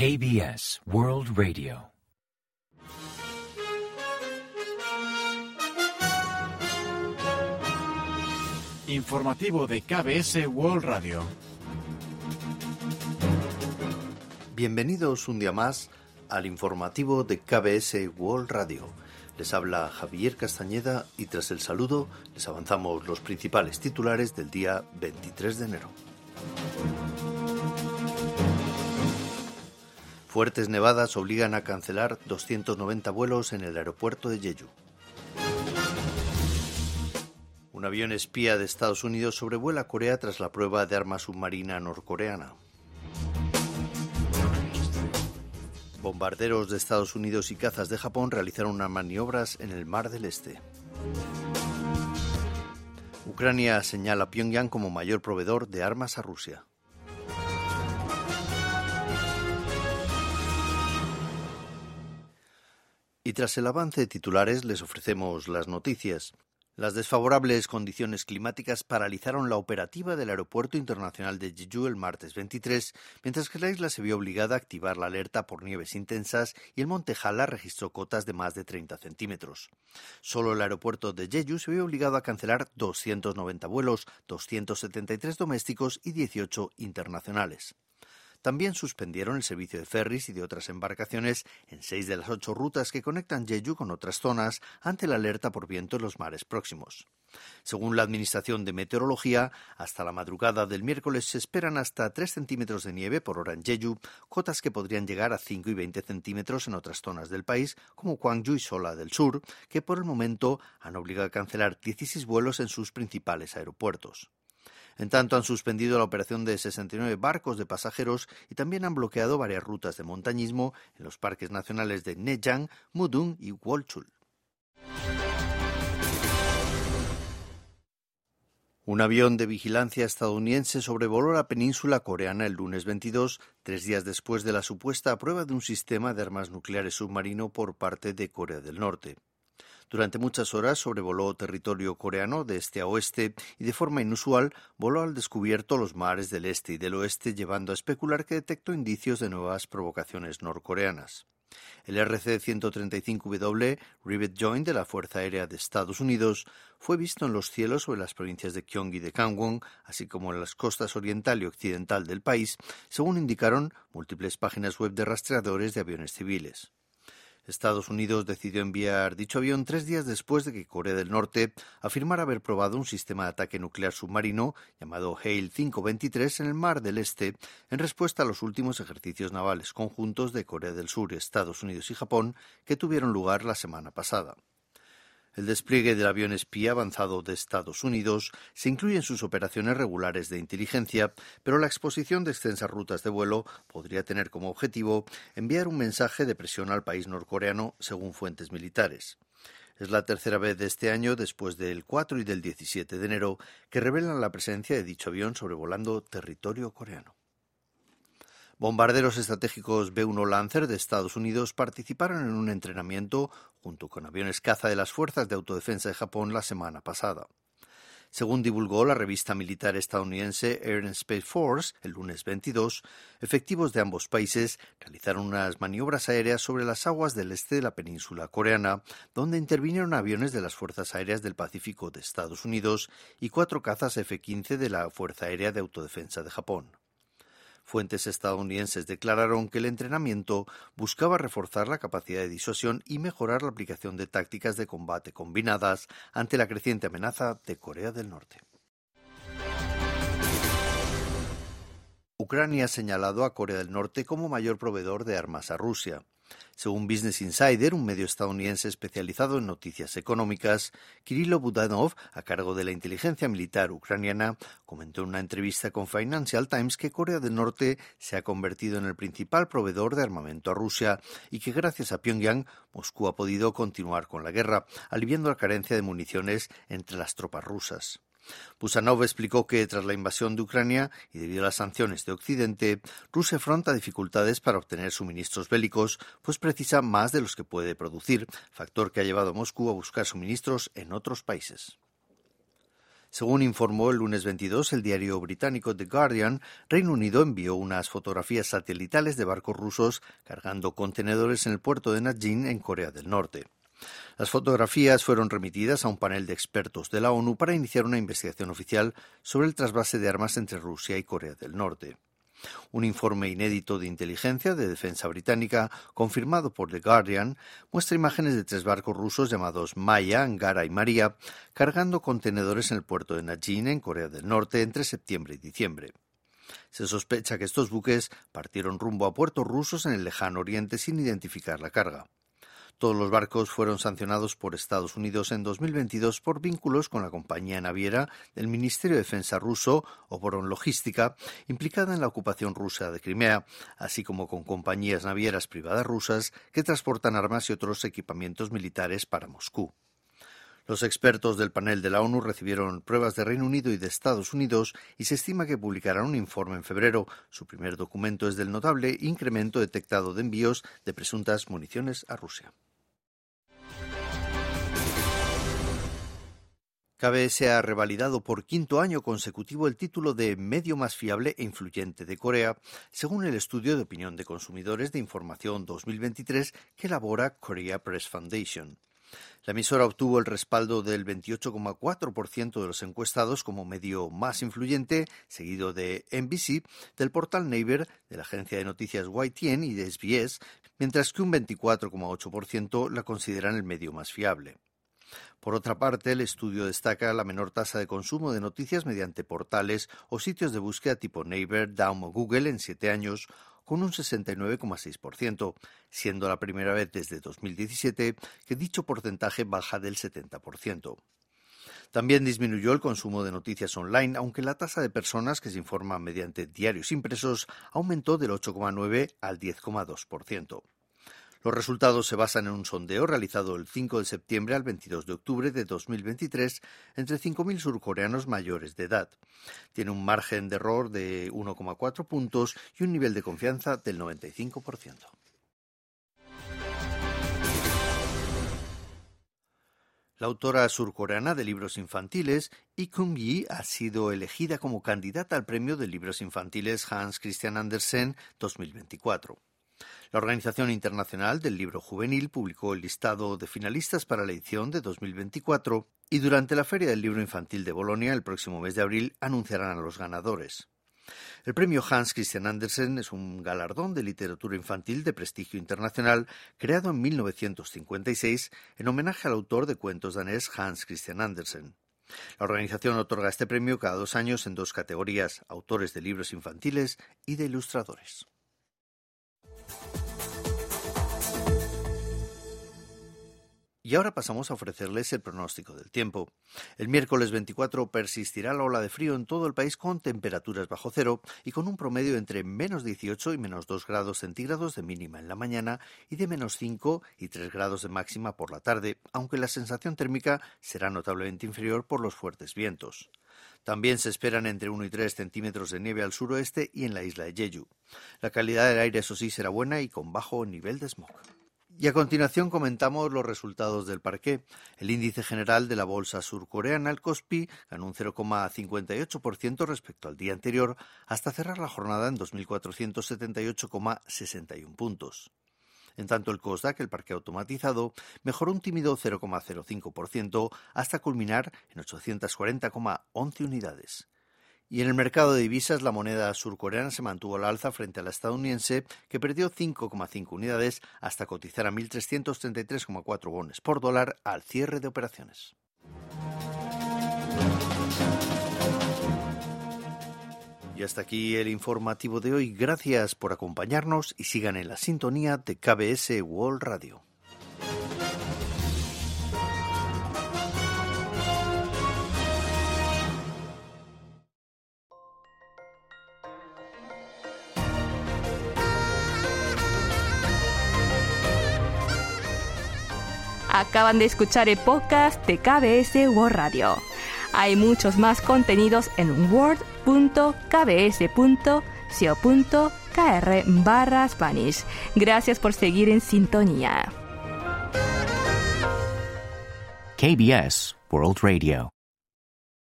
KBS World Radio. Informativo de KBS World Radio. Bienvenidos un día más al informativo de KBS World Radio. Les habla Javier Castañeda y tras el saludo les avanzamos los principales titulares del día 23 de enero. Fuertes nevadas obligan a cancelar 290 vuelos en el aeropuerto de Jeju. Un avión espía de Estados Unidos sobrevuela Corea tras la prueba de arma submarina norcoreana. Bombarderos de Estados Unidos y cazas de Japón realizaron unas maniobras en el Mar del Este. Ucrania señala a Pyongyang como mayor proveedor de armas a Rusia. Y tras el avance de titulares les ofrecemos las noticias. Las desfavorables condiciones climáticas paralizaron la operativa del Aeropuerto Internacional de Jeju el martes 23, mientras que la isla se vio obligada a activar la alerta por nieves intensas y el monte Jala registró cotas de más de 30 centímetros. Solo el aeropuerto de Jeju se vio obligado a cancelar 290 vuelos, 273 domésticos y 18 internacionales. También suspendieron el servicio de ferries y de otras embarcaciones en seis de las ocho rutas que conectan Jeju con otras zonas ante la alerta por viento en los mares próximos. Según la Administración de Meteorología, hasta la madrugada del miércoles se esperan hasta 3 centímetros de nieve por hora en Jeju, cotas que podrían llegar a 5 y 20 centímetros en otras zonas del país, como Gwangju y Sola del Sur, que por el momento han obligado a cancelar 16 vuelos en sus principales aeropuertos. En tanto, han suspendido la operación de 69 barcos de pasajeros y también han bloqueado varias rutas de montañismo en los parques nacionales de Neyang, Mudung y Wolchul. Un avión de vigilancia estadounidense sobrevoló la península coreana el lunes 22, tres días después de la supuesta prueba de un sistema de armas nucleares submarino por parte de Corea del Norte. Durante muchas horas sobrevoló territorio coreano de este a oeste y de forma inusual voló al descubierto los mares del este y del oeste, llevando a especular que detectó indicios de nuevas provocaciones norcoreanas. El RC-135W Rivet Joint de la Fuerza Aérea de Estados Unidos fue visto en los cielos sobre las provincias de Gyeonggi y de Gangwon, así como en las costas oriental y occidental del país, según indicaron múltiples páginas web de rastreadores de aviones civiles. Estados Unidos decidió enviar dicho avión tres días después de que Corea del Norte afirmara haber probado un sistema de ataque nuclear submarino llamado Hale 523 en el Mar del Este en respuesta a los últimos ejercicios navales conjuntos de Corea del Sur, Estados Unidos y Japón que tuvieron lugar la semana pasada. El despliegue del avión espía avanzado de Estados Unidos se incluye en sus operaciones regulares de inteligencia, pero la exposición de extensas rutas de vuelo podría tener como objetivo enviar un mensaje de presión al país norcoreano, según fuentes militares. Es la tercera vez de este año, después del 4 y del 17 de enero, que revelan la presencia de dicho avión sobrevolando territorio coreano. Bombarderos estratégicos B-1 Lancer de Estados Unidos participaron en un entrenamiento junto con aviones caza de las Fuerzas de Autodefensa de Japón la semana pasada. Según divulgó la revista militar estadounidense Air and Space Force el lunes 22, efectivos de ambos países realizaron unas maniobras aéreas sobre las aguas del este de la península coreana, donde intervinieron aviones de las Fuerzas Aéreas del Pacífico de Estados Unidos y cuatro cazas F-15 de la Fuerza Aérea de Autodefensa de Japón. Fuentes estadounidenses declararon que el entrenamiento buscaba reforzar la capacidad de disuasión y mejorar la aplicación de tácticas de combate combinadas ante la creciente amenaza de Corea del Norte. Ucrania ha señalado a Corea del Norte como mayor proveedor de armas a Rusia. Según Business Insider, un medio estadounidense especializado en noticias económicas, Kirilo Budanov, a cargo de la inteligencia militar ucraniana, comentó en una entrevista con Financial Times que Corea del Norte se ha convertido en el principal proveedor de armamento a Rusia y que gracias a Pyongyang Moscú ha podido continuar con la guerra, aliviando la carencia de municiones entre las tropas rusas. Busanov explicó que tras la invasión de Ucrania y debido a las sanciones de Occidente, Rusia afronta dificultades para obtener suministros bélicos, pues precisa más de los que puede producir, factor que ha llevado a Moscú a buscar suministros en otros países. Según informó el lunes 22 el diario británico The Guardian, Reino Unido envió unas fotografías satelitales de barcos rusos cargando contenedores en el puerto de Najin, en Corea del Norte. Las fotografías fueron remitidas a un panel de expertos de la ONU para iniciar una investigación oficial sobre el trasvase de armas entre Rusia y Corea del Norte. Un informe inédito de inteligencia de defensa británica, confirmado por The Guardian, muestra imágenes de tres barcos rusos llamados Maya, Angara y María, cargando contenedores en el puerto de Najin, en Corea del Norte, entre septiembre y diciembre. Se sospecha que estos buques partieron rumbo a puertos rusos en el lejano oriente sin identificar la carga. Todos los barcos fueron sancionados por Estados Unidos en 2022 por vínculos con la compañía naviera del Ministerio de Defensa ruso, Oboron Logística, implicada en la ocupación rusa de Crimea, así como con compañías navieras privadas rusas que transportan armas y otros equipamientos militares para Moscú. Los expertos del panel de la ONU recibieron pruebas de Reino Unido y de Estados Unidos y se estima que publicarán un informe en febrero. Su primer documento es del notable incremento detectado de envíos de presuntas municiones a Rusia. KBS ha revalidado por quinto año consecutivo el título de medio más fiable e influyente de Corea, según el estudio de opinión de consumidores de información 2023 que elabora Korea Press Foundation. La emisora obtuvo el respaldo del 28,4% de los encuestados como medio más influyente, seguido de NBC, del portal Naver, de la agencia de noticias YTN y de SBS, mientras que un 24,8% la consideran el medio más fiable. Por otra parte, el estudio destaca la menor tasa de consumo de noticias mediante portales o sitios de búsqueda tipo Naver, Daum o Google en siete años, con un 69,6%, siendo la primera vez desde 2017 que dicho porcentaje baja del 70%. También disminuyó el consumo de noticias online, aunque la tasa de personas que se informan mediante diarios impresos aumentó del 8,9 al 10,2%. Los resultados se basan en un sondeo realizado el 5 de septiembre al 22 de octubre de 2023 entre 5.000 surcoreanos mayores de edad. Tiene un margen de error de 1,4 puntos y un nivel de confianza del 95%. La autora surcoreana de libros infantiles, Lee Kung-yi, ha sido elegida como candidata al premio de libros infantiles Hans Christian Andersen 2024. La Organización Internacional del Libro Juvenil publicó el listado de finalistas para la edición de 2024 y durante la Feria del Libro Infantil de Bolonia el próximo mes de abril anunciarán a los ganadores. El premio Hans Christian Andersen es un galardón de literatura infantil de prestigio internacional creado en 1956 en homenaje al autor de cuentos danés Hans Christian Andersen. La organización otorga este premio cada dos años en dos categorías, autores de libros infantiles y de ilustradores. Y ahora pasamos a ofrecerles el pronóstico del tiempo. El miércoles 24 persistirá la ola de frío en todo el país con temperaturas bajo cero y con un promedio entre menos 18 y menos 2 grados centígrados de mínima en la mañana y de menos 5 y 3 grados de máxima por la tarde, aunque la sensación térmica será notablemente inferior por los fuertes vientos. También se esperan entre 1 y 3 centímetros de nieve al suroeste y en la isla de Jeju. La calidad del aire, eso sí, será buena y con bajo nivel de smog. Y a continuación comentamos los resultados del parqué. El índice general de la bolsa surcoreana, el Kospi, ganó un 0,58% respecto al día anterior, hasta cerrar la jornada en 2.478,61 puntos. En tanto, el COSDAC, el parque automatizado, mejoró un tímido 0,05% hasta culminar en 840,11 unidades. Y en el mercado de divisas, la moneda surcoreana se mantuvo al alza frente a la estadounidense, que perdió 5,5 unidades hasta cotizar a 1.333,4 bones por dólar al cierre de operaciones. Y hasta aquí el informativo de hoy. Gracias por acompañarnos y sigan en la sintonía de KBS World Radio. Acaban de escuchar el podcast de KBS World Radio. Hay muchos más contenidos en word.kbs.co.kr barra Spanish. Gracias por seguir en sintonía. KBS World Radio.